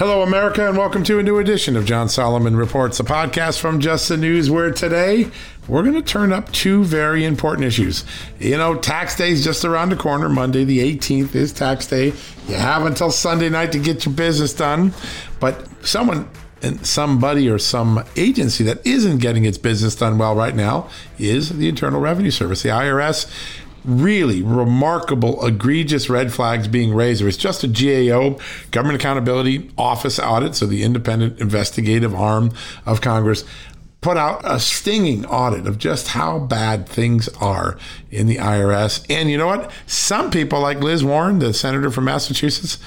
Hello, America, and welcome to a new edition of John Solomon Reports, a podcast from Just the News, where today we're going to turn up two very important issues. You know, tax day is just around the corner. Monday, the 18th, is tax day. You have until Sunday night to get your business done. But someone and somebody or some agency that isn't getting its business done well right now is the Internal Revenue Service, the IRS really remarkable, egregious red flags being raised. There was just a GAO, Government Accountability Office audit, so the independent investigative arm of Congress, put out a stinging audit of just how bad things are in the IRS. And you know what? Some people, like Liz Warren, the senator from Massachusetts,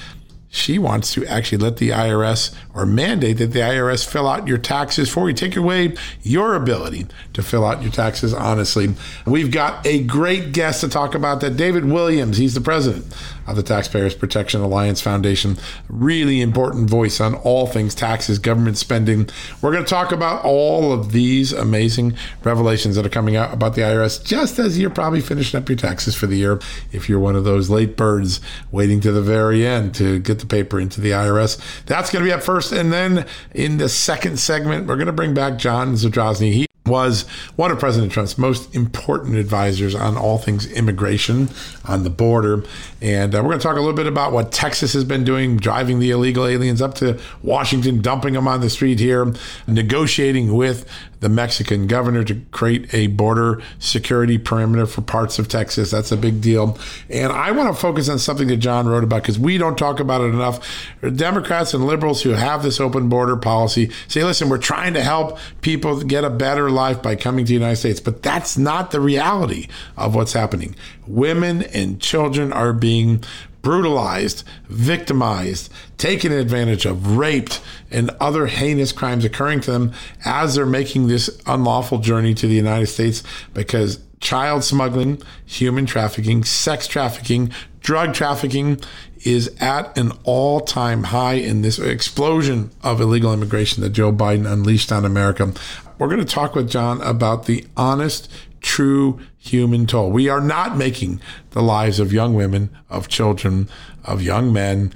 she wants to actually let the IRS or mandate that the IRS fill out your taxes for you. Take away your ability to fill out your taxes honestly. We've got a great guest to talk about that. David Williams, he's the president of the Taxpayers Protection Alliance Foundation. Really important voice on all things taxes, government spending. We're going to talk about all of these amazing revelations that are coming out about the IRS just as you're probably finishing up your taxes for the year. If you're one of those late birds waiting to the very end to get the paper into the IRS, that's going to be up first. And then in the second segment, we're going to bring back John Zadrozny. He was one of President Trump's most important advisors on all things immigration on the border. And uh, we're going to talk a little bit about what Texas has been doing, driving the illegal aliens up to Washington, dumping them on the street here, negotiating with the Mexican governor to create a border security perimeter for parts of Texas. That's a big deal. And I want to focus on something that John wrote about because we don't talk about it enough. Democrats and liberals who have this open border policy say, listen, we're trying to help people get a better life by coming to the United States. But that's not the reality of what's happening. Women and children are being brutalized, victimized, taken advantage of, raped, and other heinous crimes occurring to them as they're making this unlawful journey to the United States because child smuggling, human trafficking, sex trafficking, drug trafficking is at an all time high in this explosion of illegal immigration that Joe Biden unleashed on America. We're going to talk with John about the honest, true human toll. We are not making the lives of young women, of children, of young men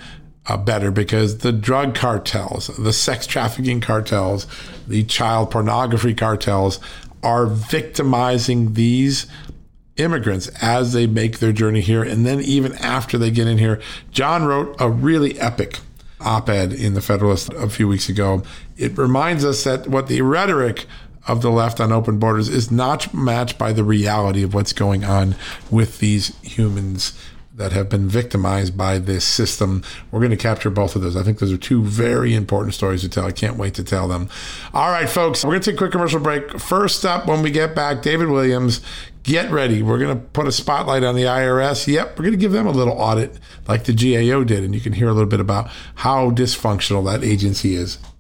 uh, better because the drug cartels, the sex trafficking cartels, the child pornography cartels are victimizing these immigrants as they make their journey here. And then even after they get in here, John wrote a really epic op ed in the Federalist a few weeks ago. It reminds us that what the rhetoric of the left on open borders is not matched by the reality of what's going on with these humans that have been victimized by this system. We're going to capture both of those. I think those are two very important stories to tell. I can't wait to tell them. All right, folks, we're going to take a quick commercial break. First up, when we get back, David Williams. Get ready. We're going to put a spotlight on the IRS. Yep, we're going to give them a little audit like the GAO did. And you can hear a little bit about how dysfunctional that agency is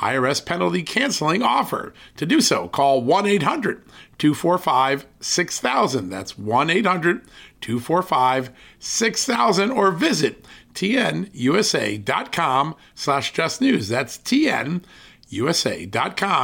IRS penalty canceling offer. To do so, call 1 800 245 6000. That's 1 800 245 6000 or visit tnusa.com slash just news. That's tnusa.com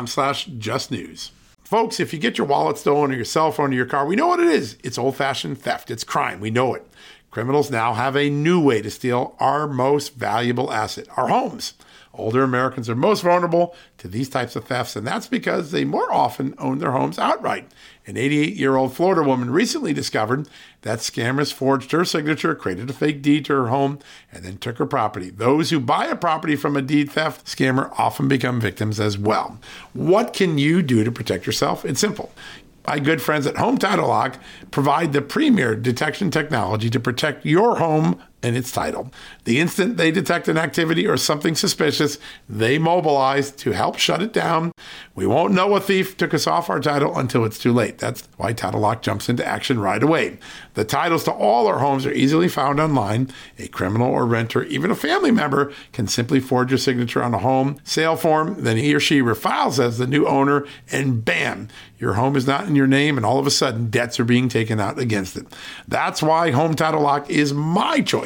slash just news. Folks, if you get your wallet stolen or your cell phone or your car, we know what it is. It's old fashioned theft, it's crime. We know it. Criminals now have a new way to steal our most valuable asset, our homes. Older Americans are most vulnerable to these types of thefts, and that's because they more often own their homes outright. An 88 year old Florida woman recently discovered that scammers forged her signature, created a fake deed to her home, and then took her property. Those who buy a property from a deed theft scammer often become victims as well. What can you do to protect yourself? It's simple my good friends at Home Title Lock provide the premier detection technology to protect your home and its title. The instant they detect an activity or something suspicious, they mobilize to help shut it down. We won't know a thief took us off our title until it's too late. That's why Title Lock jumps into action right away. The titles to all our homes are easily found online. A criminal or renter, even a family member, can simply forge a signature on a home sale form. Then he or she refiles as the new owner, and bam, your home is not in your name, and all of a sudden debts are being taken out against it. That's why Home Title Lock is my choice.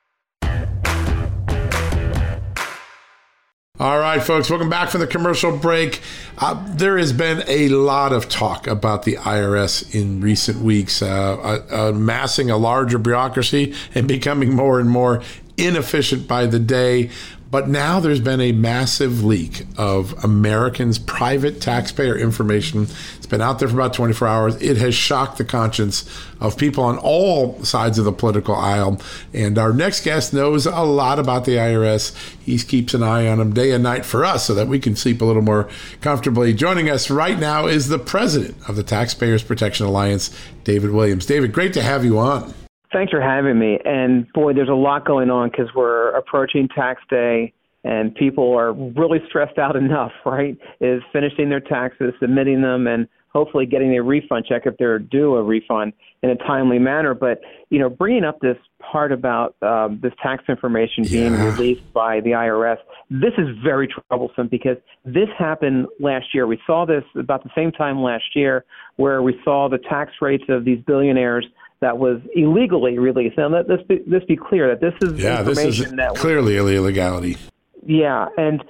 All right, folks, welcome back from the commercial break. Uh, there has been a lot of talk about the IRS in recent weeks, uh, uh, amassing a larger bureaucracy and becoming more and more inefficient by the day. But now there's been a massive leak of Americans' private taxpayer information. It's been out there for about 24 hours. It has shocked the conscience of people on all sides of the political aisle. And our next guest knows a lot about the IRS. He keeps an eye on them day and night for us so that we can sleep a little more comfortably. Joining us right now is the president of the Taxpayers Protection Alliance, David Williams. David, great to have you on. Thanks for having me. And boy, there's a lot going on because we're approaching tax day and people are really stressed out enough, right? Is finishing their taxes, submitting them, and hopefully getting a refund check if they're due a refund in a timely manner. But you know, bringing up this part about um, this tax information being yeah. released by the IRS, this is very troublesome because this happened last year. We saw this about the same time last year, where we saw the tax rates of these billionaires that was illegally released. Now, let, let's, be, let's be clear that this is yeah, this is that clearly was, illegality. Yeah, and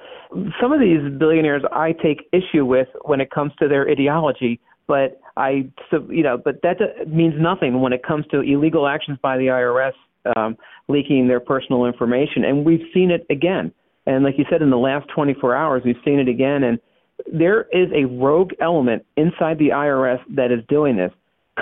some of these billionaires I take issue with when it comes to their ideology, but I, so, you know, but that means nothing when it comes to illegal actions by the IRS um, leaking their personal information, and we've seen it again. And like you said, in the last 24 hours, we've seen it again, and there is a rogue element inside the IRS that is doing this.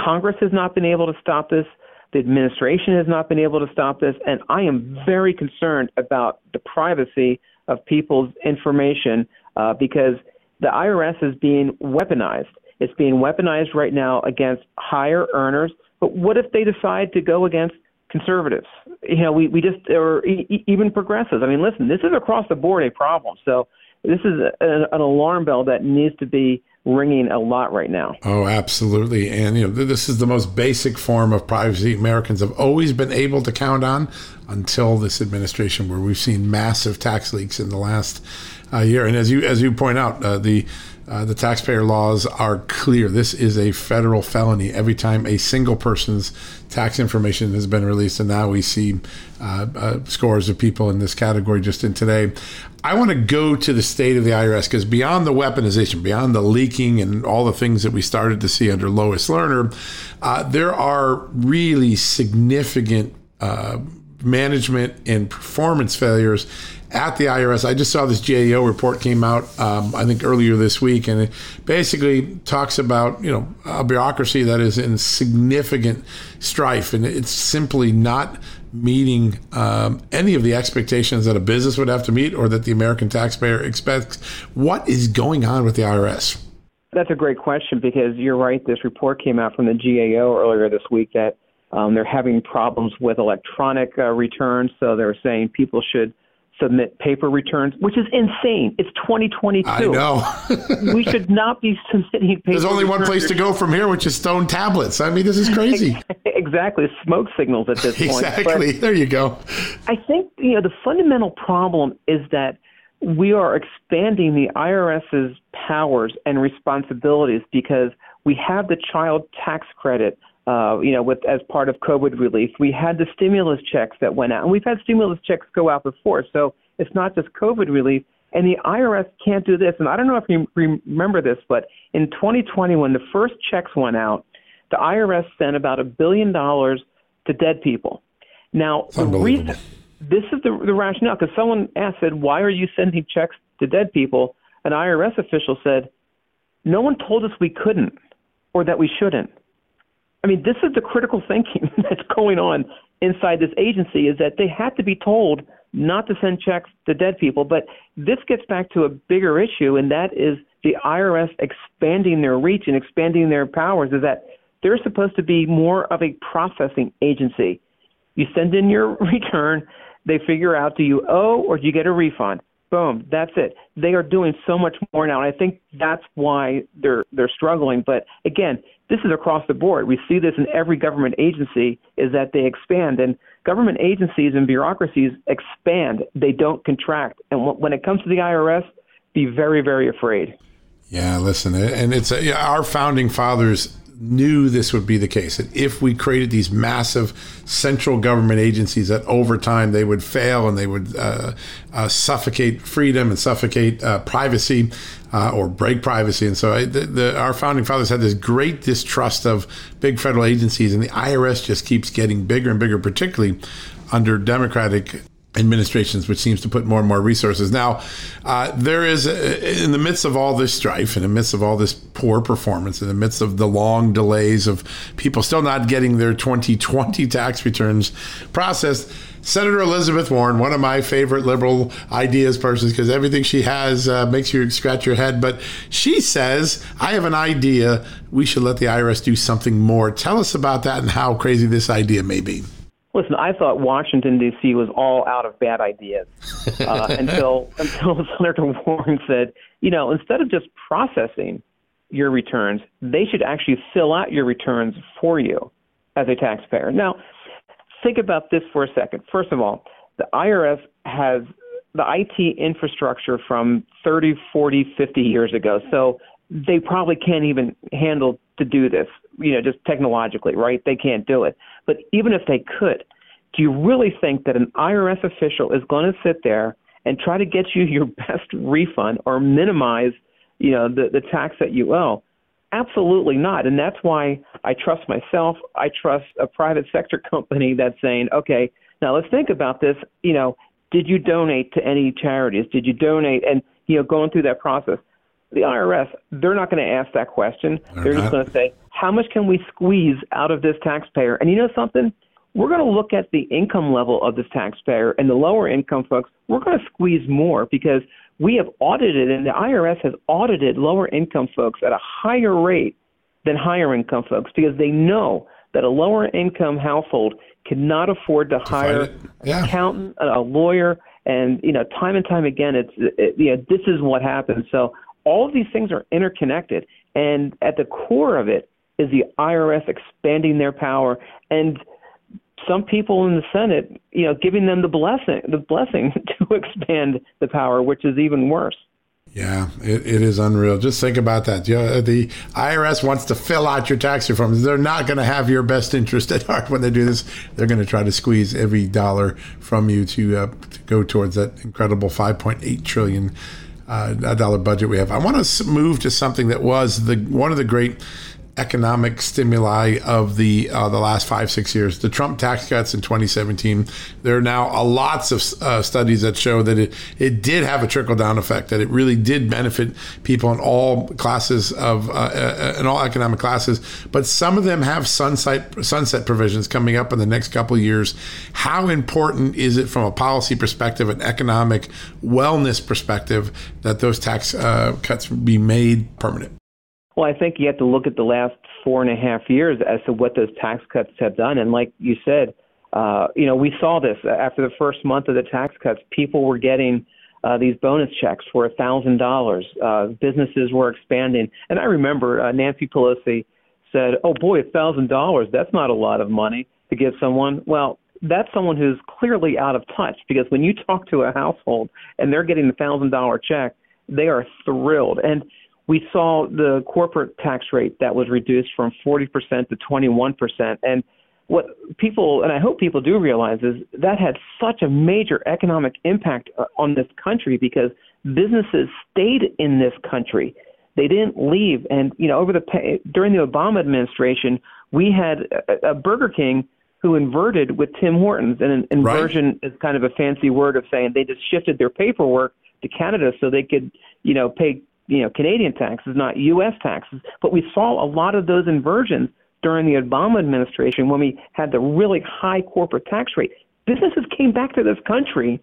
Congress has not been able to stop this. The administration has not been able to stop this. And I am very concerned about the privacy of people's information uh, because the IRS is being weaponized. It's being weaponized right now against higher earners. But what if they decide to go against conservatives? You know, we, we just, or e- even progressives. I mean, listen, this is across the board a problem. So this is an, an alarm bell that needs to be ringing a lot right now. Oh, absolutely. And, you know, this is the most basic form of privacy Americans have always been able to count on until this administration, where we've seen massive tax leaks in the last uh, year. And as you, as you point out, uh, the, uh, the taxpayer laws are clear. This is a federal felony every time a single person's tax information has been released. And now we see uh, uh, scores of people in this category just in today. I want to go to the state of the IRS because beyond the weaponization, beyond the leaking and all the things that we started to see under Lois Lerner, uh, there are really significant uh, management and performance failures at the IRS. I just saw this GAO report came out, um, I think earlier this week, and it basically talks about you know a bureaucracy that is in significant strife, and it's simply not meeting um, any of the expectations that a business would have to meet or that the American taxpayer expects. What is going on with the IRS? That's a great question because you're right. This report came out from the GAO earlier this week that um, they're having problems with electronic uh, returns. So they're saying people should submit paper returns, which is insane. It's 2022. I know. we should not be submitting paper. There's only one place to go from here, which is stone tablets. I mean, this is crazy. exactly, smoke signals at this point. Exactly. But there you go. I think you know the fundamental problem is that we are expanding the IRS's powers and responsibilities because we have the child tax credit uh, you know, with as part of COVID relief. We had the stimulus checks that went out, and we've had stimulus checks go out before. So it's not just COVID relief. And the IRS can't do this. And I don't know if you remember this, but in 2020, when the first checks went out, the IRS sent about a billion dollars to dead people. Now, the reason this is the, the rationale because someone asked, said, "Why are you sending checks to dead people?" An IRS official said, "No one told us we couldn't or that we shouldn't." I mean, this is the critical thinking that's going on inside this agency is that they had to be told not to send checks to dead people. But this gets back to a bigger issue, and that is the IRS expanding their reach and expanding their powers. Is that they're supposed to be more of a processing agency. You send in your return, they figure out do you owe or do you get a refund? Boom, that's it. They are doing so much more now, and I think that's why they're they're struggling. But again, this is across the board. We see this in every government agency is that they expand and government agencies and bureaucracies expand. They don't contract. And when it comes to the IRS, be very, very afraid. Yeah, listen, and it's a, our founding fathers knew this would be the case. That if we created these massive central government agencies, that over time they would fail and they would uh, uh, suffocate freedom and suffocate uh, privacy uh, or break privacy. And so I, the, the, our founding fathers had this great distrust of big federal agencies, and the IRS just keeps getting bigger and bigger, particularly under Democratic administrations, which seems to put more and more resources. Now, uh, there is, a, in the midst of all this strife, in the midst of all this poor performance, in the midst of the long delays of people still not getting their 2020 tax returns processed, Senator Elizabeth Warren, one of my favorite liberal ideas persons, because everything she has uh, makes you scratch your head. But she says, I have an idea. We should let the IRS do something more. Tell us about that and how crazy this idea may be. Listen, I thought Washington D.C. was all out of bad ideas uh, until until Senator Warren said, you know, instead of just processing your returns, they should actually fill out your returns for you as a taxpayer. Now, think about this for a second. First of all, the IRS has the IT infrastructure from 30, 40, 50 years ago. So they probably can't even handle to do this, you know, just technologically, right? They can't do it. But even if they could, do you really think that an IRS official is going to sit there and try to get you your best refund or minimize, you know, the, the tax that you owe? Absolutely not. And that's why I trust myself. I trust a private sector company that's saying, okay, now let's think about this. You know, did you donate to any charities? Did you donate? And, you know, going through that process. The IRS, they're not going to ask that question. They're, they're just going to say, how much can we squeeze out of this taxpayer? And you know something? We're going to look at the income level of this taxpayer and the lower income folks. We're going to squeeze more because we have audited, and the IRS has audited lower income folks at a higher rate than higher income folks because they know that a lower income household cannot afford to, to hire yeah. an accountant, a lawyer, and you know, time and time again, it's it, you know, this is what happens. So all of these things are interconnected, and at the core of it is the IRS expanding their power and some people in the Senate, you know, giving them the blessing, the blessing to expand the power, which is even worse. Yeah, it, it is unreal. Just think about that. You know, the IRS wants to fill out your tax reforms. They're not going to have your best interest at heart when they do this. They're going to try to squeeze every dollar from you to, uh, to go towards that incredible 5.8 trillion uh, dollar budget we have. I want to move to something that was the one of the great economic stimuli of the uh, the last five six years. The Trump tax cuts in 2017. There are now lots of uh, studies that show that it it did have a trickle down effect. That it really did benefit people in all classes of uh, uh, in all economic classes. But some of them have sunset sunset provisions coming up in the next couple years. How important is it from a policy perspective, an economic wellness perspective, that those tax uh, cuts be made permanent? Well, I think you have to look at the last four and a half years as to what those tax cuts have done. And like you said, uh, you know, we saw this after the first month of the tax cuts. People were getting uh, these bonus checks for a thousand dollars. Uh, businesses were expanding, and I remember uh, Nancy Pelosi said, "Oh boy, a thousand dollars. That's not a lot of money to give someone." Well, that's someone who's clearly out of touch because when you talk to a household and they're getting a thousand dollar check, they are thrilled. And we saw the corporate tax rate that was reduced from 40% to 21%. And what people, and I hope people do realize, is that had such a major economic impact uh, on this country because businesses stayed in this country. They didn't leave. And, you know, over the, during the Obama administration, we had a, a Burger King who inverted with Tim Hortons. And an inversion right. is kind of a fancy word of saying they just shifted their paperwork to Canada so they could, you know, pay you know Canadian taxes, not U.S. taxes. But we saw a lot of those inversions during the Obama administration when we had the really high corporate tax rate. Businesses came back to this country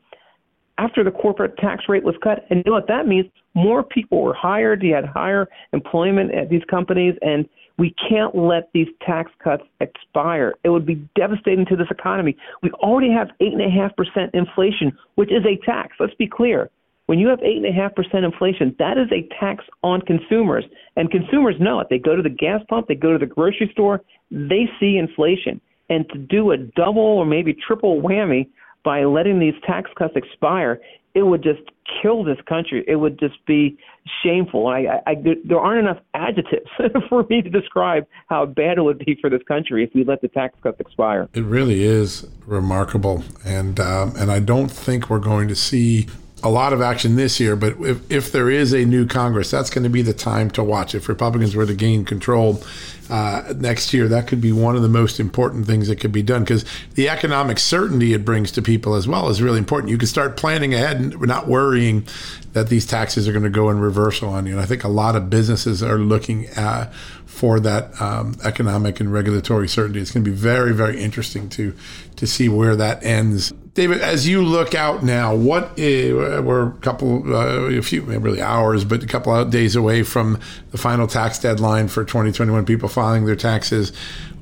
after the corporate tax rate was cut, and you know what that means? More people were hired. You had higher employment at these companies, and we can't let these tax cuts expire. It would be devastating to this economy. We already have eight and a half percent inflation, which is a tax. Let's be clear. When you have 8.5% inflation, that is a tax on consumers. And consumers know it. They go to the gas pump, they go to the grocery store, they see inflation. And to do a double or maybe triple whammy by letting these tax cuts expire, it would just kill this country. It would just be shameful. I, I, I, there aren't enough adjectives for me to describe how bad it would be for this country if we let the tax cuts expire. It really is remarkable, and um, and I don't think we're going to see a lot of action this year, but if, if there is a new Congress, that's going to be the time to watch. If Republicans were to gain control uh, next year, that could be one of the most important things that could be done because the economic certainty it brings to people as well is really important. You can start planning ahead and not worrying that these taxes are going to go in reversal on you. And I think a lot of businesses are looking at for that um, economic and regulatory certainty. It's going to be very, very interesting to to see where that ends. David, as you look out now, what uh, we're a couple, uh, a few, really hours, but a couple of days away from the final tax deadline for 2021. People filing their taxes.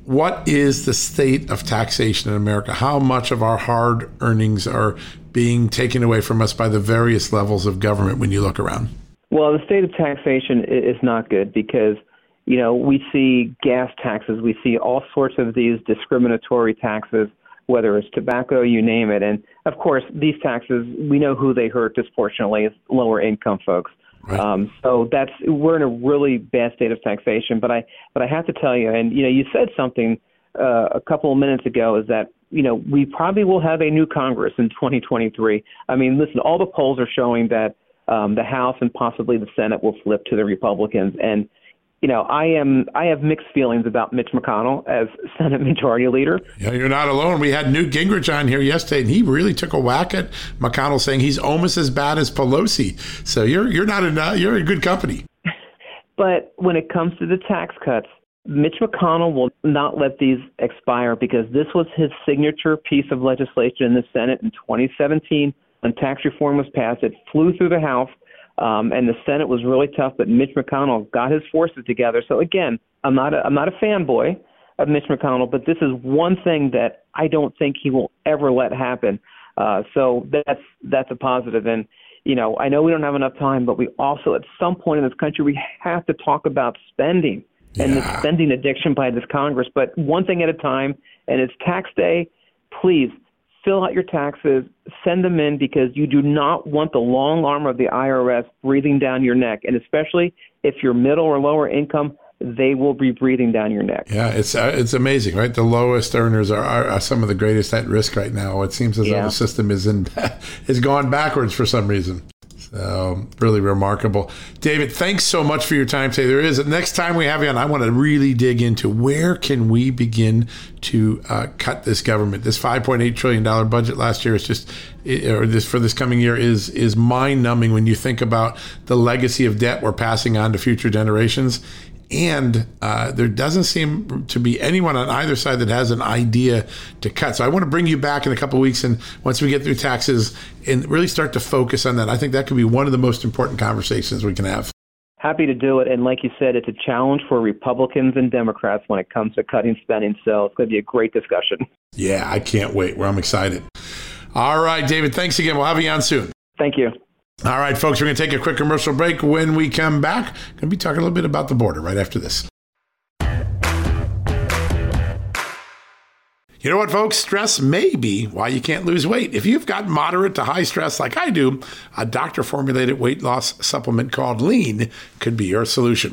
What is the state of taxation in America? How much of our hard earnings are being taken away from us by the various levels of government when you look around? Well, the state of taxation is not good because you know, we see gas taxes, we see all sorts of these discriminatory taxes, whether it's tobacco, you name it. And of course, these taxes, we know who they hurt disproportionately is lower income folks. Right. Um, so that's we're in a really bad state of taxation. But I but I have to tell you, and you know, you said something uh, a couple of minutes ago is that you know we probably will have a new Congress in 2023. I mean, listen, all the polls are showing that um, the House and possibly the Senate will flip to the Republicans, and you know, I am I have mixed feelings about Mitch McConnell as Senate Majority Leader. Yeah, you're not alone. We had Newt Gingrich on here yesterday, and he really took a whack at McConnell, saying he's almost as bad as Pelosi. So you're you're not in uh, you're in good company. but when it comes to the tax cuts, Mitch McConnell will not let these expire because this was his signature piece of legislation in the Senate in 2017 when tax reform was passed. It flew through the House um, and the Senate was really tough, but Mitch McConnell got his forces together. So again, I'm not a, I'm not a fanboy of Mitch McConnell, but this is one thing that I don't think he will ever let happen. Uh, so that's that's a positive. And you know, I know we don't have enough time, but we also, at some point in this country, we have to talk about spending and the spending addiction by this Congress. But one thing at a time, and it's tax day. Please fill out your taxes, send them in because you do not want the long arm of the IRS breathing down your neck. And especially if you're middle or lower income, they will be breathing down your neck. Yeah, it's uh, it's amazing, right? The lowest earners are, are, are, some of the greatest at risk right now. It seems as yeah. though the system is in is gone backwards for some reason. So really remarkable, David. Thanks so much for your time today. There is next time we have you on, I want to really dig into where can we begin to uh, cut this government. This 5.8 trillion dollar budget last year is just, or this for this coming year is is mind numbing when you think about the legacy of debt we're passing on to future generations and uh, there doesn't seem to be anyone on either side that has an idea to cut. So I want to bring you back in a couple of weeks, and once we get through taxes, and really start to focus on that. I think that could be one of the most important conversations we can have. Happy to do it, and like you said, it's a challenge for Republicans and Democrats when it comes to cutting spending. So it's going to be a great discussion. Yeah, I can't wait. Well, I'm excited. All right, David. Thanks again. We'll have you on soon. Thank you. All right, folks, we're going to take a quick commercial break. When we come back, going to be talking a little bit about the border right after this. You know what, folks? Stress may be why you can't lose weight. If you've got moderate to high stress like I do, a doctor formulated weight loss supplement called Lean could be your solution.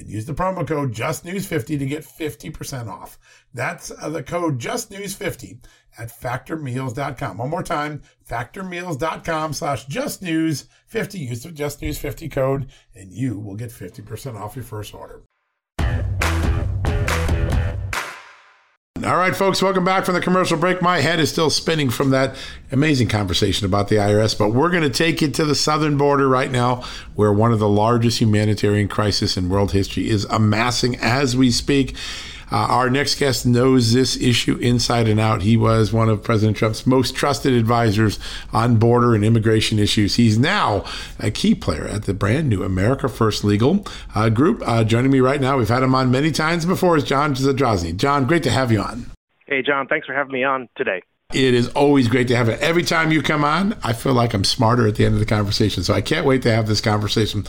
and use the promo code justnews50 to get 50% off. That's uh, the code justnews50 at factormeals.com. One more time, factormeals.com slash justnews50. Use the justnews50 code and you will get 50% off your first order. All right, folks, welcome back from the commercial break. My head is still spinning from that amazing conversation about the IRS, but we're going to take it to the southern border right now, where one of the largest humanitarian crises in world history is amassing as we speak. Uh, our next guest knows this issue inside and out. He was one of President Trump's most trusted advisors on border and immigration issues. He's now a key player at the brand new America First Legal uh, Group. Uh, joining me right now, we've had him on many times before, is John Zadrozny. John, great to have you on. Hey, John, thanks for having me on today. It is always great to have it. Every time you come on, I feel like I'm smarter at the end of the conversation. So I can't wait to have this conversation.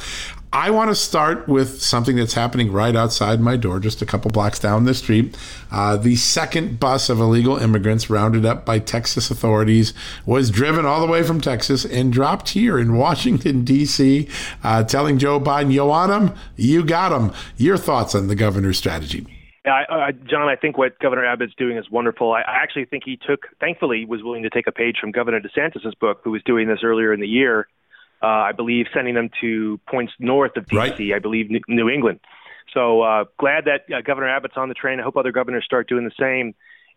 I want to start with something that's happening right outside my door, just a couple blocks down the street. Uh, the second bus of illegal immigrants rounded up by Texas authorities was driven all the way from Texas and dropped here in Washington, D.C., uh, telling Joe Biden, You want them? You got them. Your thoughts on the governor's strategy? Yeah, I, I, John, I think what Governor Abbott's doing is wonderful. I, I actually think he took, thankfully, was willing to take a page from Governor DeSantis's book, who was doing this earlier in the year, Uh, I believe sending them to points north of D.C. Right. I believe New England. So uh, glad that uh, Governor Abbott's on the train. I hope other governors start doing the same.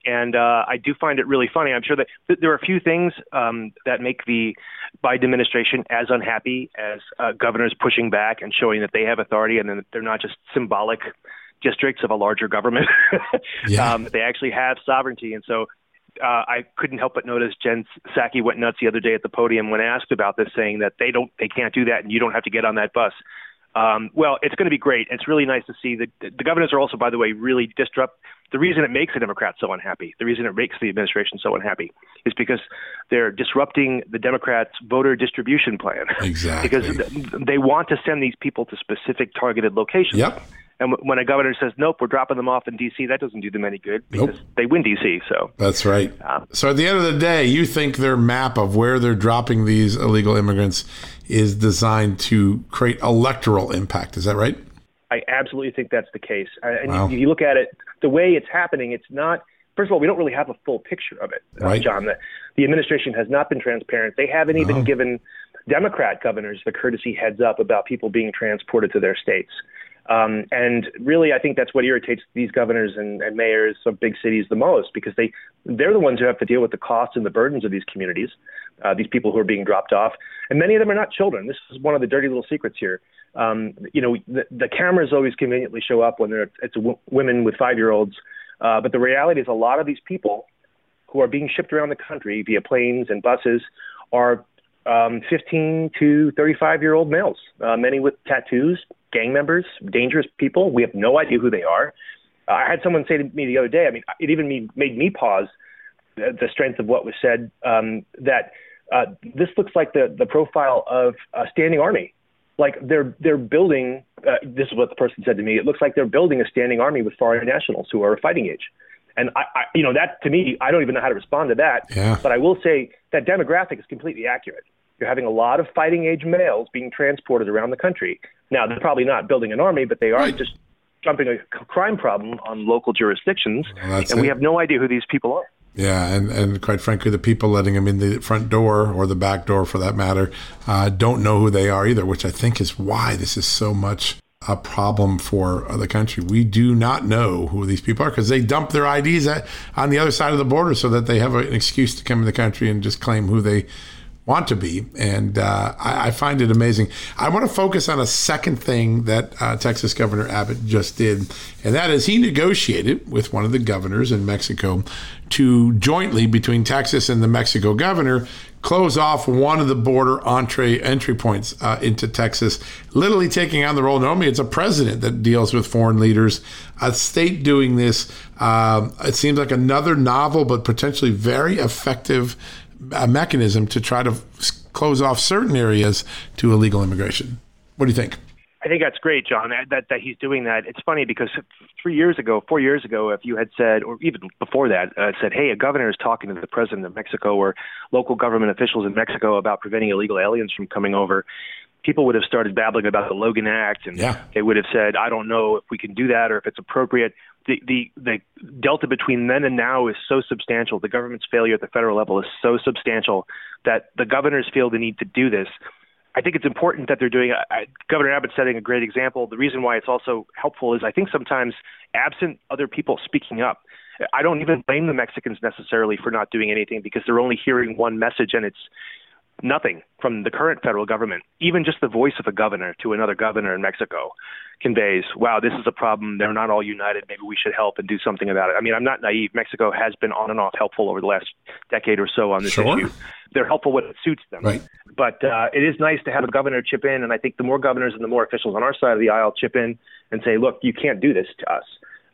And uh, I do find it really funny. I'm sure that th- there are a few things um, that make the Biden administration as unhappy as uh, governors pushing back and showing that they have authority and then they're not just symbolic districts of a larger government. Yeah. um, they actually have sovereignty. And so uh, I couldn't help but notice Jen Psaki went nuts the other day at the podium when asked about this, saying that they don't, they can't do that, and you don't have to get on that bus. Um, well, it's going to be great. It's really nice to see that the governors are also, by the way, really disrupt. The reason it makes the Democrats so unhappy, the reason it makes the administration so unhappy, is because they're disrupting the Democrats' voter distribution plan. Exactly. because they want to send these people to specific targeted locations. Yep. And w- when a governor says, nope, we're dropping them off in D.C., that doesn't do them any good because Nope. they win D.C. So That's right. So at the end of the day, you think their map of where they're dropping these illegal immigrants is designed to create electoral impact. Is that right? I absolutely think that's the case. Uh, And Wow. you, you look at it, the way it's happening, it's not. First of all, we don't really have a full picture of it, uh, Right. John. The, the administration has not been transparent. They haven't even No. given Democrat governors the courtesy heads up about people being transported to their states. Um, and really, I think that's what irritates these governors and, and mayors of big cities the most because they they're the ones who have to deal with the costs and the burdens of these communities, uh, these people who are being dropped off, and many of them are not children. This is one of the dirty little secrets here. Um, you know, the, the cameras always conveniently show up when they're it's w- women with five year olds, uh, but the reality is a lot of these people who are being shipped around the country via planes and buses are um, 15 to 35 year old males, uh, many with tattoos, gang members, dangerous people. We have no idea who they are. Uh, I had someone say to me the other day, I mean, it even made me pause the, the strength of what was said, um, that uh, this looks like the, the profile of a standing army. Like they're they're building. Uh, this is what the person said to me. It looks like they're building a standing army with foreign nationals who are of fighting age. And I, I, you know, that to me, I don't even know how to respond to that. Yeah. But I will say that demographic is completely accurate. You're having a lot of fighting age males being transported around the country. Now, they're probably not building an army, but they are Right. just jumping a c- crime problem on local jurisdictions. Well, and we have no idea who these people are. Yeah, and, and quite frankly, the people letting them in the front door or the back door, for that matter, uh, don't know who they are either, which I think is why this is so much a problem for the country. We do not know who these people are because they dump their IDs at, on the other side of the border so that they have an excuse to come in the country and just claim who they want to be. And uh, I, I find it amazing. I want to focus on a second thing that uh, Texas Governor Abbott just did, and that is he negotiated with one of the governors in Mexico to jointly, between Texas and the Mexico governor, close off one of the border entree entry points uh, into Texas, literally taking on the role. Normally, it's a president that deals with foreign leaders. A state doing this, um, it seems like another novel but potentially very effective a mechanism to try to close off certain areas to illegal immigration. What do you think? I think that's great, John, that, that, he's doing that. It's funny because three years ago, four years ago, if you had said, or even before that, uh, said, hey, a governor is talking to the president of Mexico or local government officials in Mexico about preventing illegal aliens from coming over, people would have started babbling about the Logan Act, and Yeah. they would have said, I don't know if we can do that or if it's appropriate. The, the the delta between then and now is so substantial. The government's failure at the federal level is so substantial that the governors feel the need to do this. I think it's important that they're doing. I, Governor Abbott's setting a great example. The reason why it's also helpful is I think sometimes absent other people speaking up, I don't even blame the Mexicans necessarily for not doing anything because they're only hearing one message and it's nothing from the current federal government. Even just the voice of a governor to another governor in Mexico conveys, wow, this is a problem. They're not all united. Maybe we should help and do something about it. I mean, I'm not naive. Mexico has been on and off helpful over the last decade or so on this Sure. issue. They're helpful when it suits them. Right. But uh, it is nice to have a governor chip in, and I think the more governors and the more officials on our side of the aisle chip in and say, look, you can't do this to us.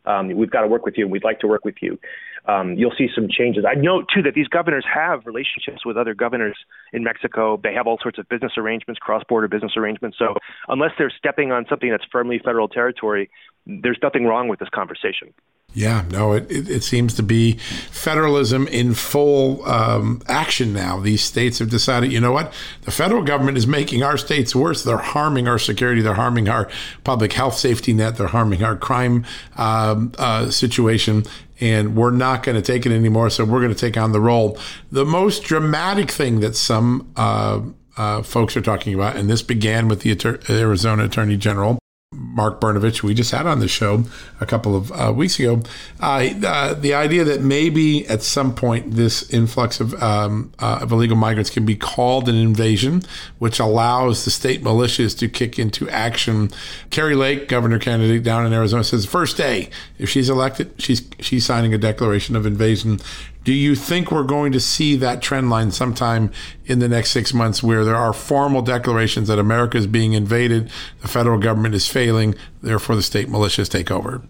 Um, we've got to work with you, and we'd like to work with you. Um, you'll see some changes. I note too that these governors have relationships with other governors in Mexico. They have all sorts of business arrangements, cross-border business arrangements. So unless they're stepping on something that's firmly federal territory, there's nothing wrong with this conversation. Yeah, no, it, it, it seems to be federalism in full um, action now. These states have decided, you know what? The federal government is making our states worse. They're harming our security. They're harming our public health safety net. They're harming our crime um, uh, situation. And we're not going to take it anymore. So we're going to take on the role. The most dramatic thing that some uh, uh, folks are talking about, and this began with the Arizona Attorney General Mark Brnovich, we just had on the show a couple of uh, weeks ago, uh, uh, the idea that maybe at some point this influx of, um, uh, of illegal migrants can be called an invasion, which allows the state militias to kick into action. Kari Lake, governor candidate down in Arizona, says first day if she's elected, she's she's signing a declaration of invasion. Do you think we're going to see that trend line sometime in the next six months where there are formal declarations that America is being invaded, the federal government is failing, therefore the state militias take over?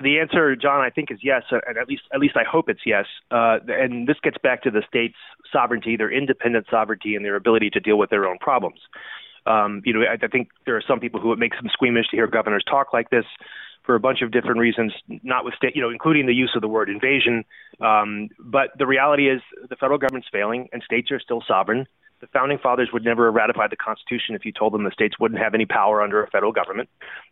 The answer, John, I think is yes, and at least at least I hope it's yes. Uh, and this gets back to the state's sovereignty, their independent sovereignty, and their ability to deal with their own problems. Um, you know, I, I think there are some people who it makes them squeamish to hear governors talk like this for a bunch of different reasons, notwithstanding, you know, including the use of the word invasion. Um, but the reality is the federal government's failing and states are still sovereign. The founding fathers would never have ratified the Constitution if you told them the states wouldn't have any power under a federal government.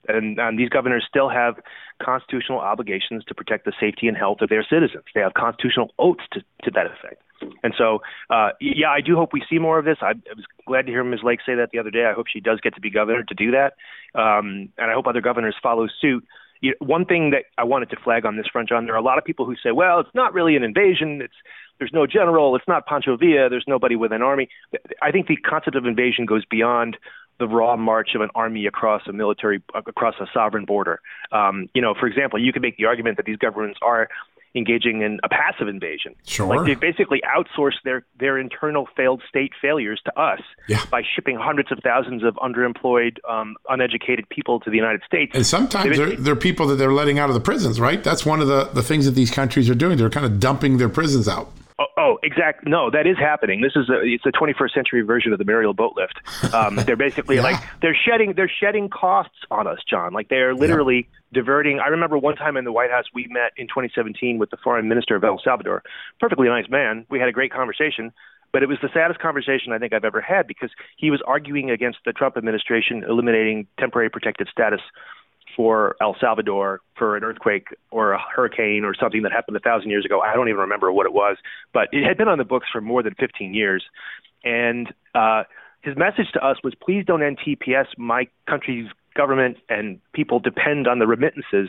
And, and these governors still have constitutional obligations to protect the safety and health of their citizens. They have constitutional oaths to, to that effect. And so, uh, yeah, I do hope we see more of this. I, I was glad to hear Ms. Lake say that the other day. I hope she does get to be governor to do that, um, and I hope other governors follow suit. You know, one thing that I wanted to flag on this front, John, there are a lot of people who say, "Well, it's not really an invasion. It's there's no general. It's not Pancho Villa. There's nobody with an army." I think the concept of invasion goes beyond the raw march of an army across a military across a sovereign border. Um, you know, for example, you could make the argument that these governments are engaging in a passive invasion. Sure. Like they basically outsource their their internal failed state failures to us yeah. by shipping hundreds of thousands of underemployed, um, uneducated people to the United States. And sometimes they're, they're people that they're letting out of the prisons, right? That's one of the, the things that these countries are doing. They're kind of dumping their prisons out. Oh, oh, exact. No, that is happening. This is a it's a 21st century version of the Mariel boat lift. Um, they're basically yeah. like they're shedding they're shedding costs on us, John. Like they're literally yeah. diverting. I remember one time in the White House we met in 2017 with the foreign minister of El Salvador. Perfectly nice man. We had a great conversation. But it was the saddest conversation I think I've ever had because he was arguing against the Trump administration eliminating temporary protected status for El Salvador for an earthquake or a hurricane or something that happened a thousand years ago. I don't even remember what it was, but it had been on the books for more than 15 years. And uh, his message to us was, please don't end TPS. My country's government and people depend on the remittances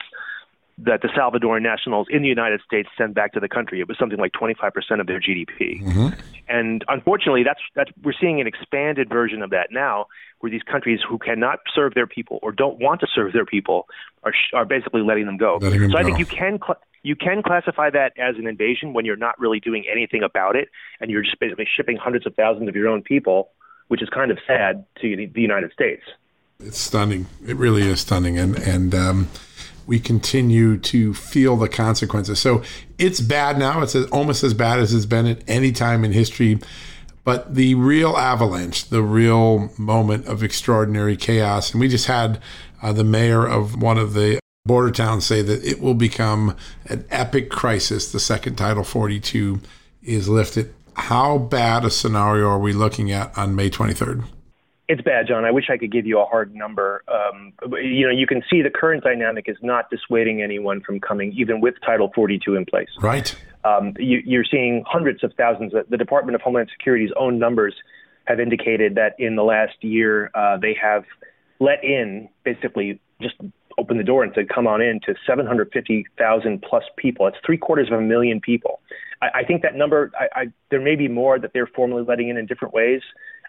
that the Salvadoran nationals in the United States send back to the country. It was something like 25% of their GDP. Mm-hmm. And unfortunately, that's that's we're seeing an expanded version of that now, where these countries who cannot serve their people or don't want to serve their people are are basically letting them go. Letting them so go. I think you can. Cl- you can classify that as an invasion when you're not really doing anything about it and you're just basically shipping hundreds of thousands of your own people, which is kind of sad to the United States. It's stunning. It really is stunning. And, and, um, we continue to feel the consequences. So it's bad now. It's almost as bad as it's been at any time in history. But the real avalanche, the real moment of extraordinary chaos, and we just had uh, the mayor of one of the border towns say that it will become an epic crisis. The second Title 42 is lifted. How bad a scenario are we looking at on May 23rd? It's bad, John. I wish I could give you a hard number. Um, you know, you can see the current dynamic is not dissuading anyone from coming, even with Title 42 in place. Right. Um, you, are seeing hundreds of thousands. The Department of Homeland Security's own numbers have indicated that in the last year uh, they have let in, basically, just opened the door and said, "Come on in" to 750,000 plus people. It's three quarters of a million people. I, I think that number. I, I, there may be more that they're formally letting in in different ways.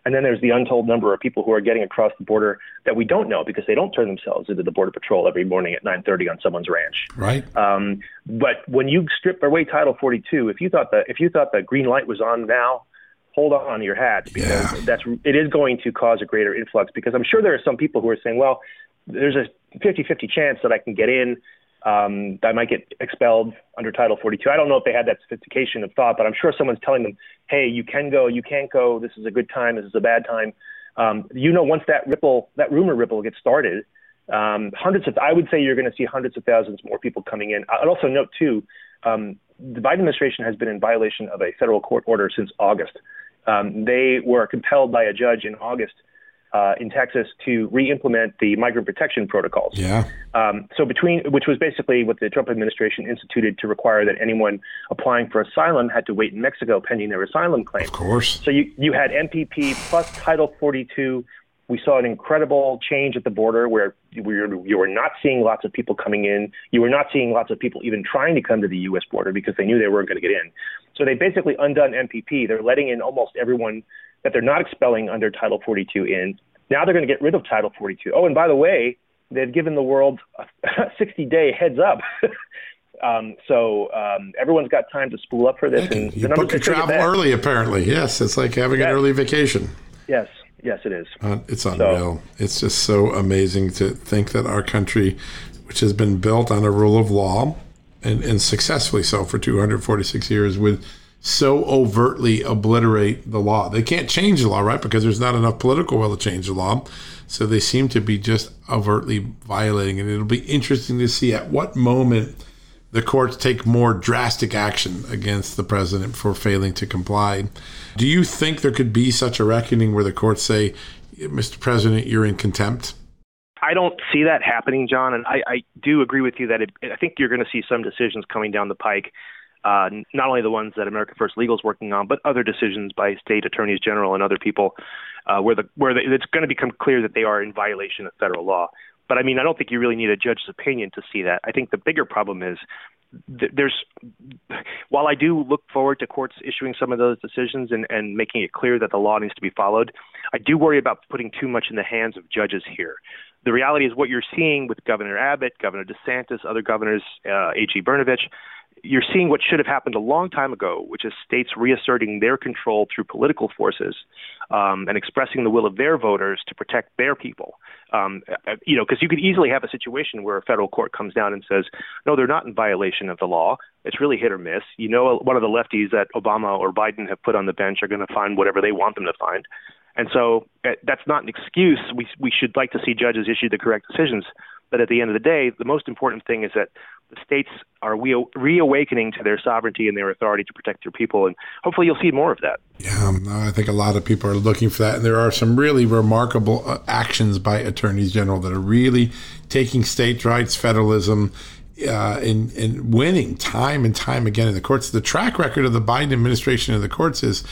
And then there's the untold number of people who are getting across the border that we don't know because they don't turn themselves into the border patrol every morning at 9:30 on someone's ranch. Right. Um, but when you strip away Title 42, if you thought the if you thought the green light was on now, hold on to your hat because yeah. that's it is going to cause a greater influx. Because I'm sure there are some people who are saying, well, there's a 50-50 chance that I can get in um, I might get expelled under Title 42. I don't know if they had that sophistication of thought, but I'm sure someone's telling them, hey, you can go, you can't go, this is a good time, this is a bad time. Um, you know, once that ripple, that rumor ripple gets started, um, hundreds of, I would say you're going to see hundreds of thousands more people coming in. I'd also note, too, um, the Biden administration has been in violation of a federal court order since August. Um, they were compelled by a judge in August uh, in Texas to re-implement the migrant protection protocols. Yeah. Um, so between, which was basically what the Trump administration instituted to require that anyone applying for asylum had to wait in Mexico pending their asylum claim. Of course. So you you had MPP plus Title 42. We saw an incredible change at the border where you were, you were not seeing lots of people coming in. You were not seeing lots of people even trying to come to the U.S. border because they knew they weren't going to get in. So they basically undone MPP. They're letting in almost everyone that they're not expelling under Title 42 in. Now they're going to get rid of Title 42. Oh, and by the way, they've given the world a 60 day heads up. um, so um, everyone's got time to spool up for this. and you book your travel early, apparently. Yes, it's like having yes. an early vacation. Yes, yes, it is. Uh, it's unreal. So, it's just so amazing to think that our country, which has been built on a rule of law, and, and successfully so for 246 years, would – so overtly obliterate the law. They can't change the law, right? Because there's not enough political will to change the law. So they seem to be just overtly violating it. It'll be interesting to see at what moment the courts take more drastic action against the president for failing to comply. Do you think there could be such a reckoning where the courts say, Mr. President, you're in contempt? I don't see that happening, John, and I, I do agree with you that it, I think you're going to see some decisions coming down the pike uh, not only the ones that America First Legal is working on, but other decisions by state attorneys general and other people, uh, where the where the, it's going to become clear that they are in violation of federal law. But I mean, I don't think you really need a judge's opinion to see that. I think the bigger problem is th- there's while I do look forward to courts issuing some of those decisions and, and making it clear that the law needs to be followed, I do worry about putting too much in the hands of judges here. The reality is what you're seeing with Governor Abbott, Governor DeSantis, other governors, uh, A.G. Brnovich you're seeing what should have happened a long time ago, which is states reasserting their control through political forces um, and expressing the will of their voters to protect their people. Um, uh, you know, because you could easily have a situation where a federal court comes down and says, no, they're not in violation of the law. It's really hit or miss. You know, one of the lefties that Obama or Biden have put on the bench are going to find whatever they want them to find. And so uh, that's not an excuse. We we should like to see judges issue the correct decisions. But at the end of the day, the most important thing is that the states are re- reawakening to their sovereignty and their authority to protect their people. And hopefully you'll see more of that. Yeah, I think a lot of people are looking for that. And there are some really remarkable uh, actions by attorneys general that are really taking states' rights, federalism, uh, in, in winning time and time again in the courts. The track record of the Biden administration in the courts is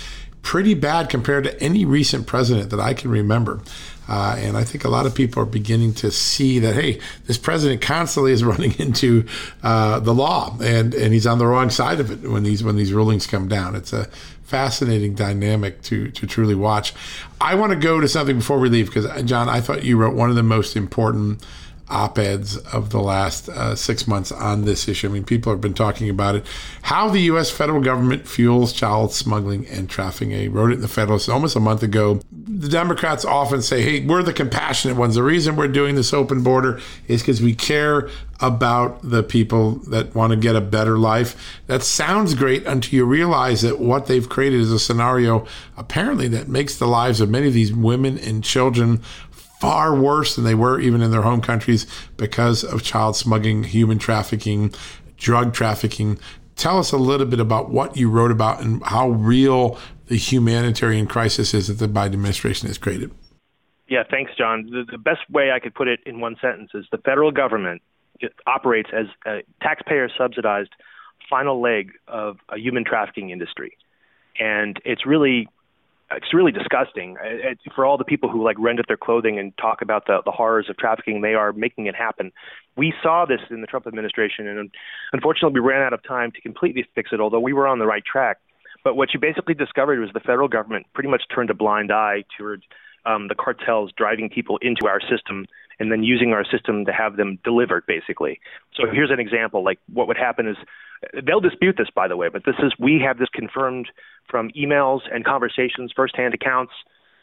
pretty bad compared to any recent president that I can remember. Uh, and I think a lot of people are beginning to see that, hey, this president constantly is running into uh, the law, and, and he's on the wrong side of it when these when these rulings come down. It's a fascinating dynamic to to truly watch. I want to go to something before we leave because John, I thought you wrote one of the most important op-eds of the last uh, six months on this issue. I mean, people have been talking about it. How the U.S. federal government fuels child smuggling and trafficking. I wrote it in the Federalist almost a month ago. The Democrats often say, "Hey, we're the compassionate ones. The reason we're doing this open border is because we care about the people that want to get a better life." That sounds great until you realize that what they've created is a scenario apparently that makes the lives of many of these women and children far worse than they were even in their home countries because of child smuggling, human trafficking, drug trafficking. Tell us a little bit about what you wrote about and how real the humanitarian crisis is that the Biden administration has created. Yeah, thanks, John. The, the best way I could put it in one sentence is the federal government operates as a taxpayer subsidized final leg of a human trafficking industry. And it's really it's really disgusting it, for all the people who like rent their clothing and talk about the, the horrors of trafficking. They are making it happen. We saw this in the Trump administration, and unfortunately, we ran out of time to completely fix it. Although we were on the right track, but what you basically discovered was the federal government pretty much turned a blind eye toward um, the cartels driving people into our system and then using our system to have them delivered, basically. So here's an example. Like what would happen is they'll dispute this, by the way, but this is we have this confirmed from emails and conversations, firsthand accounts.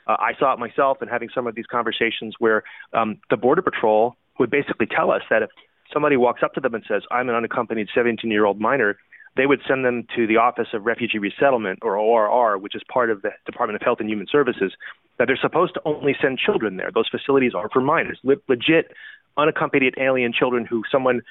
Uh, I saw it myself and having some of these conversations where um, the Border Patrol would basically tell us that if somebody walks up to them and says, I'm an unaccompanied 17 year old minor, they would send them to the Office of Refugee Resettlement, or ORR, which is part of the Department of Health and Human Services, that they're supposed to only send children there. Those facilities are for minors, legit unaccompanied alien children who someone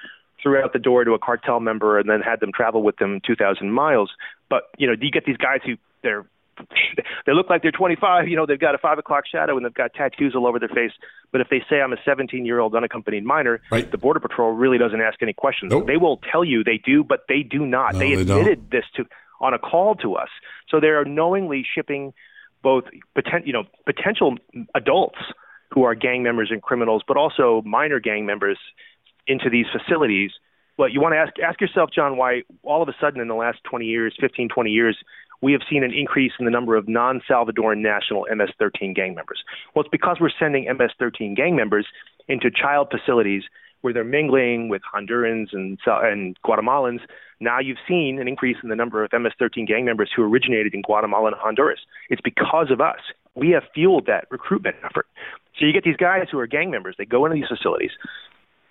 threw out the door to a cartel member and then had them travel with them 2,000 miles. But you know, do you get these guys who they're they look like they're 25. You know, they've got a five o'clock shadow and they've got tattoos all over their face. But if they say I'm a 17 year old unaccompanied minor, right. the Border Patrol really doesn't ask any questions. Nope. They will tell you they do, but they do not. No, they they admitted this to on a call to us. So they are knowingly shipping both poten- you know potential adults who are gang members and criminals, but also minor gang members into these facilities. But you want to ask ask yourself, John, why all of a sudden in the last 20 years, 15, 20 years, we have seen an increase in the number of non Salvadoran national MS 13 gang members. Well, it's because we're sending MS 13 gang members into child facilities where they're mingling with Hondurans and, and Guatemalans. Now you've seen an increase in the number of MS 13 gang members who originated in Guatemala and Honduras. It's because of us. We have fueled that recruitment effort. So you get these guys who are gang members, they go into these facilities.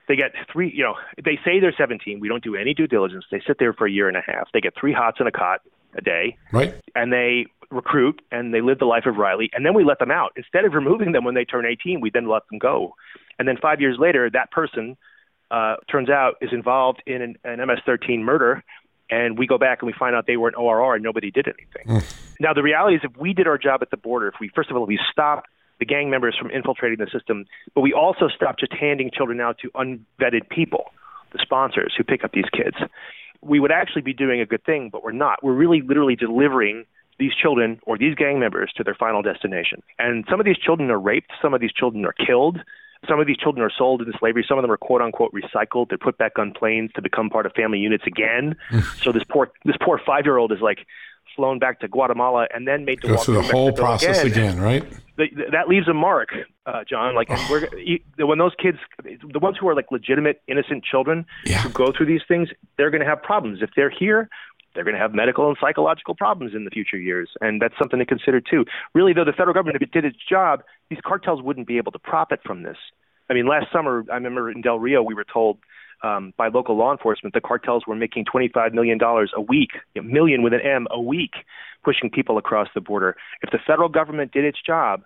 They get three, you know, they say they're 17. We don't do any due diligence. They sit there for a year and a half. They get three hots and a cot a day. Right. And they recruit and they live the life of Riley. And then we let them out. Instead of removing them when they turn 18, we then let them go. And then five years later, that person uh, turns out is involved in an, an MS-13 murder. And we go back and we find out they were an ORR and nobody did anything. Mm. Now, the reality is, if we did our job at the border, if we, first of all, if we stopped the gang members from infiltrating the system, but we also stopped just handing children out to unvetted people, the sponsors who pick up these kids. We would actually be doing a good thing, but we're not. We're really literally delivering these children or these gang members to their final destination. And some of these children are raped, some of these children are killed. Some of these children are sold into slavery. Some of them are quote unquote recycled. They're put back on planes to become part of family units again. so this poor this poor five year old is like flown back to Guatemala and then made to Go through the Mexico whole process again. again, right? The, that leaves a mark, uh, John. Like we're when those kids, the ones who are like legitimate, innocent children Yeah. who go through these things, they're going to have problems. If they're here, they're going to have medical and psychological problems in the future years, and that's something to consider too. Really, though, the federal government, if it did its job, these cartels wouldn't be able to profit from this. I mean, last summer, I remember in Del Rio, we were told um, by local law enforcement the cartels were making $25 million a week, a million with an M a week, pushing people across the border. If the federal government did its job,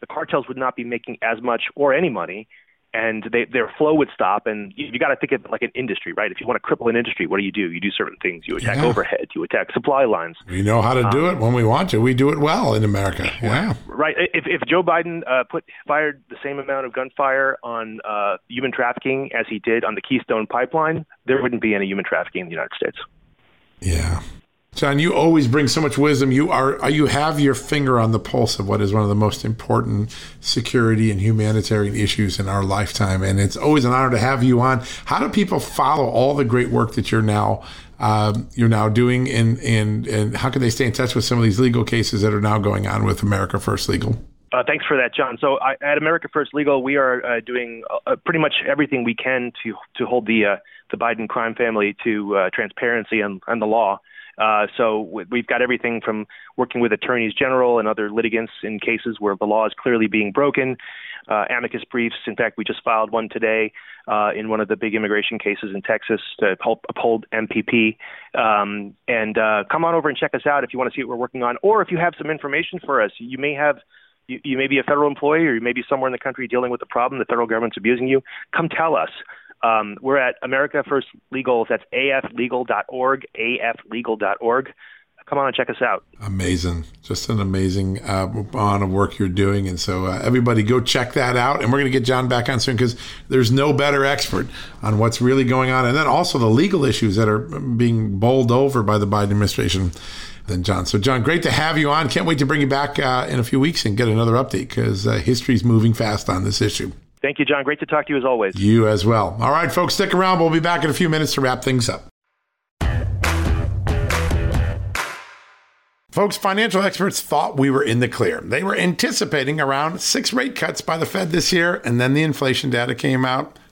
the cartels would not be making as much or any money, and they, their flow would stop. And you, you got to think of it like an industry, right? If you want to cripple an industry, what do you do? You do certain things. You attack Yeah. overhead. You attack supply lines. We know how to do it when we want to. We do it well in America. Yeah. Right. If if Joe Biden uh, put fired the same amount of gunfire on uh, human trafficking as he did on the Keystone Pipeline, there wouldn't be any human trafficking in the United States. Yeah. John, you always bring so much wisdom. You are you have your finger on the pulse of what is one of the most important security and humanitarian issues in our lifetime, and it's always an honor to have you on. How do people follow all the great work that you're now um, you're now doing, and and and how can they stay in touch with some of these legal cases that are now going on with America First Legal? Uh, thanks for that, John. So I, at America First Legal, we are uh, doing uh, pretty much everything we can to to hold the uh, the Biden crime family to uh, transparency and, and the law. Uh, so we've got everything from working with attorneys general and other litigants in cases where the law is clearly being broken. Uh, amicus briefs. In fact, we just filed one today uh, in one of the big immigration cases in Texas to help uphold MPP. Um, and uh, come on over and check us out if you want to see what we're working on, or if you have some information for us. You may have you, you may be a federal employee or you may be somewhere in the country dealing with a problem, the federal government's abusing you, come tell us. Um, we're at America First Legal. That's aflegal.org, aflegal.org. Come on and check us out. Amazing. Just an amazing uh, amount of work you're doing. And so, uh, everybody go check that out. And we're going to get John back on soon because there's no better expert on what's really going on. And then also the legal issues that are being bowled over by the Biden administration than John. So, John, great to have you on. Can't wait to bring you back uh, in a few weeks and get another update because uh, history's moving fast on this issue. Thank you, John. Great to talk to you as always. You as well. All right, folks, stick around. We'll be back in a few minutes to wrap things up. Folks, financial experts thought we were in the clear. They were anticipating around six rate cuts by the Fed this year, and then the inflation data came out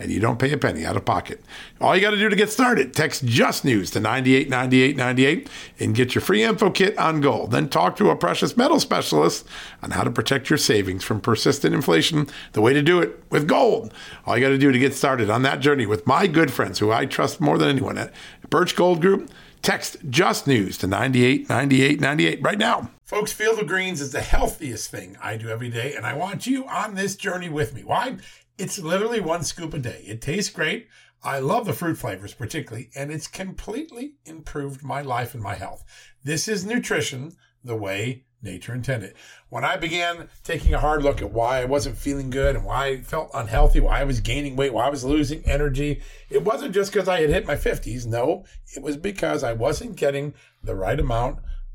and you don't pay a penny out of pocket. All you got to do to get started, text Just News to 989898 and get your free info kit on gold. Then talk to a precious metal specialist on how to protect your savings from persistent inflation. The way to do it with gold. All you got to do to get started on that journey with my good friends who I trust more than anyone at Birch Gold Group. Text Just News to 989898 right now. Folks, Field of Greens is the healthiest thing I do every day, and I want you on this journey with me. Why? It's literally one scoop a day. It tastes great. I love the fruit flavors particularly, and it's completely improved my life and my health. This is nutrition the way nature intended. When I began taking a hard look at why I wasn't feeling good and why I felt unhealthy, why I was gaining weight, why I was losing energy, it wasn't just because I had hit my 50s. No, it was because I wasn't getting the right amount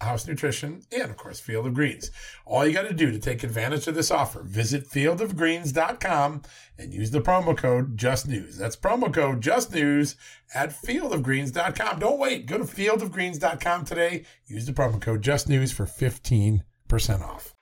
House Nutrition, and of course, Field of Greens. All you got to do to take advantage of this offer, visit fieldofgreens.com and use the promo code JustNews. That's promo code JustNews at fieldofgreens.com. Don't wait. Go to fieldofgreens.com today. Use the promo code JustNews for 15% off.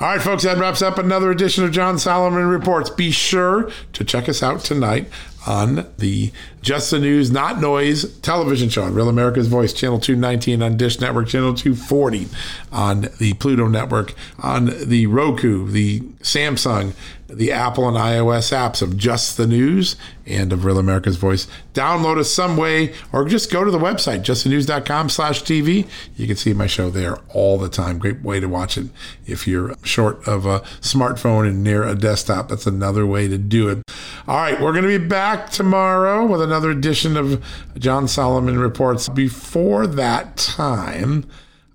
All right, folks, that wraps up another edition of John Solomon Reports. Be sure to check us out tonight on the Just the News, Not Noise television show on Real America's Voice, Channel 219 on Dish Network, Channel 240 on the Pluto Network, on the Roku, the Samsung, the Apple and iOS apps of Just the News and of Real America's Voice. Download us some way or just go to the website, justthenews.com slash TV. You can see my show there all the time. Great way to watch it if you're short of a smartphone and near a desktop. That's another way to do it. All right, we're going to be back tomorrow with another edition of John Solomon Reports. Before that time,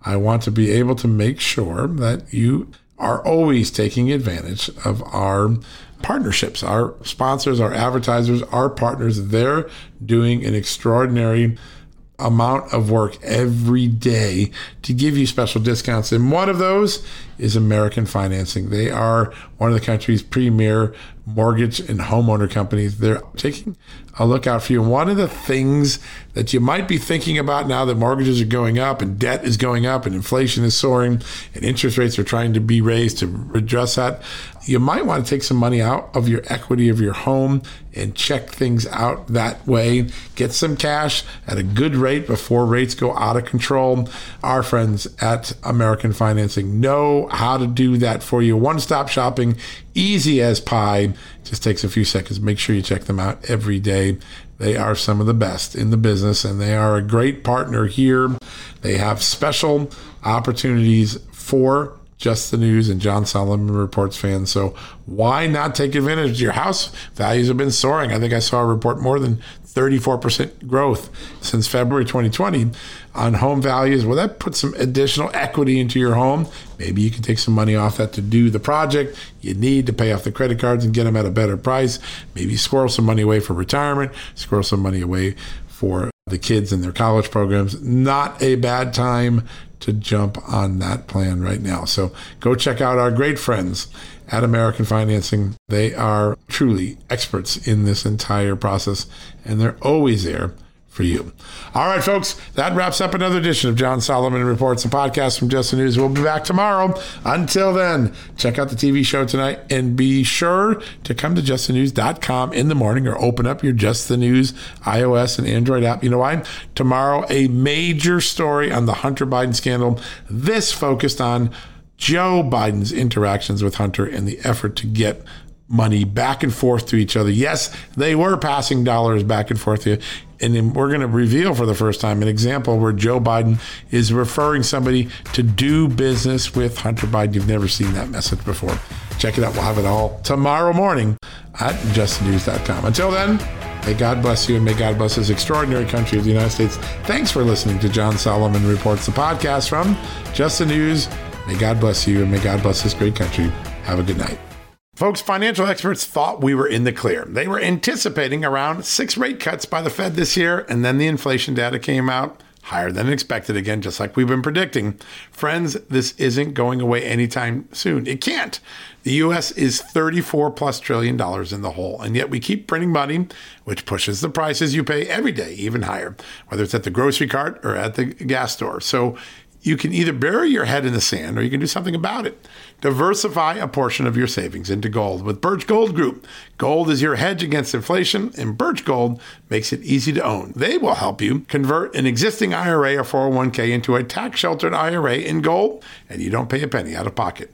I want to be able to make sure that you are always taking advantage of our partnerships, our sponsors, our advertisers, our partners. They're doing an extraordinary amount of work every day to give you special discounts. And one of those is American Financing. They are one of the country's premier mortgage and homeowner companies. They're taking a look out for you. And one of the things that you might be thinking about now that mortgages are going up and debt is going up and inflation is soaring and interest rates are trying to be raised to address that, you might want to take some money out of your equity of your home and check things out that way. Get some cash at a good rate before rates go out of control. Our friends at American Financing know how to do that for you. One stop shopping, easy as pie. Just takes a few seconds. Make sure you check them out every day. They are some of the best in the business and they are a great partner here. They have special opportunities for just the news and John Solomon Reports fans. So why not take advantage? Your house values have been soaring. I think I saw a report more than 34% growth since February 2020 on home values. Well, that puts some additional equity into your home. Maybe you can take some money off that to do the project you need to pay off the credit cards and get them at a better price. Maybe squirrel some money away for retirement, squirrel some money away for the kids and their college programs. Not a bad time to jump on that plan right now. So go check out our great friends at American Financing. They are truly experts in this entire process and they're always there for you. All right, folks, that wraps up another edition of John Solomon Reports, a podcast from Just the News. We'll be back tomorrow. Until then, check out the TV show tonight and be sure to come to justthenews.com in the morning or open up your Just the News iOS and Android app. You know why? Tomorrow, a major story on the Hunter Biden scandal. This focused on Joe Biden's interactions with Hunter and the effort to get money back and forth to each other. Yes, they were passing dollars back and forth. To, and we're going to reveal for the first time an example where Joe Biden is referring somebody to do business with Hunter Biden. You've never seen that message before. Check it out. We'll have it all tomorrow morning at justnews.com. Until then, may God bless you and may God bless this extraordinary country of the United States. Thanks for listening to John Solomon Reports, the podcast from Just the News. May God bless you and may God bless this great country. Have a good night. Folks, financial experts thought we were in the clear. They were anticipating around six rate cuts by the Fed this year, and then the inflation data came out higher than expected again, just like we've been predicting. Friends, this isn't going away anytime soon. It can't. The US is 34 plus trillion dollars in the hole, and yet we keep printing money, which pushes the prices you pay every day even higher, whether it's at the grocery cart or at the gas store. So you can either bury your head in the sand or you can do something about it. Diversify a portion of your savings into gold with Birch Gold Group. Gold is your hedge against inflation, and Birch Gold makes it easy to own. They will help you convert an existing IRA or 401k into a tax sheltered IRA in gold, and you don't pay a penny out of pocket.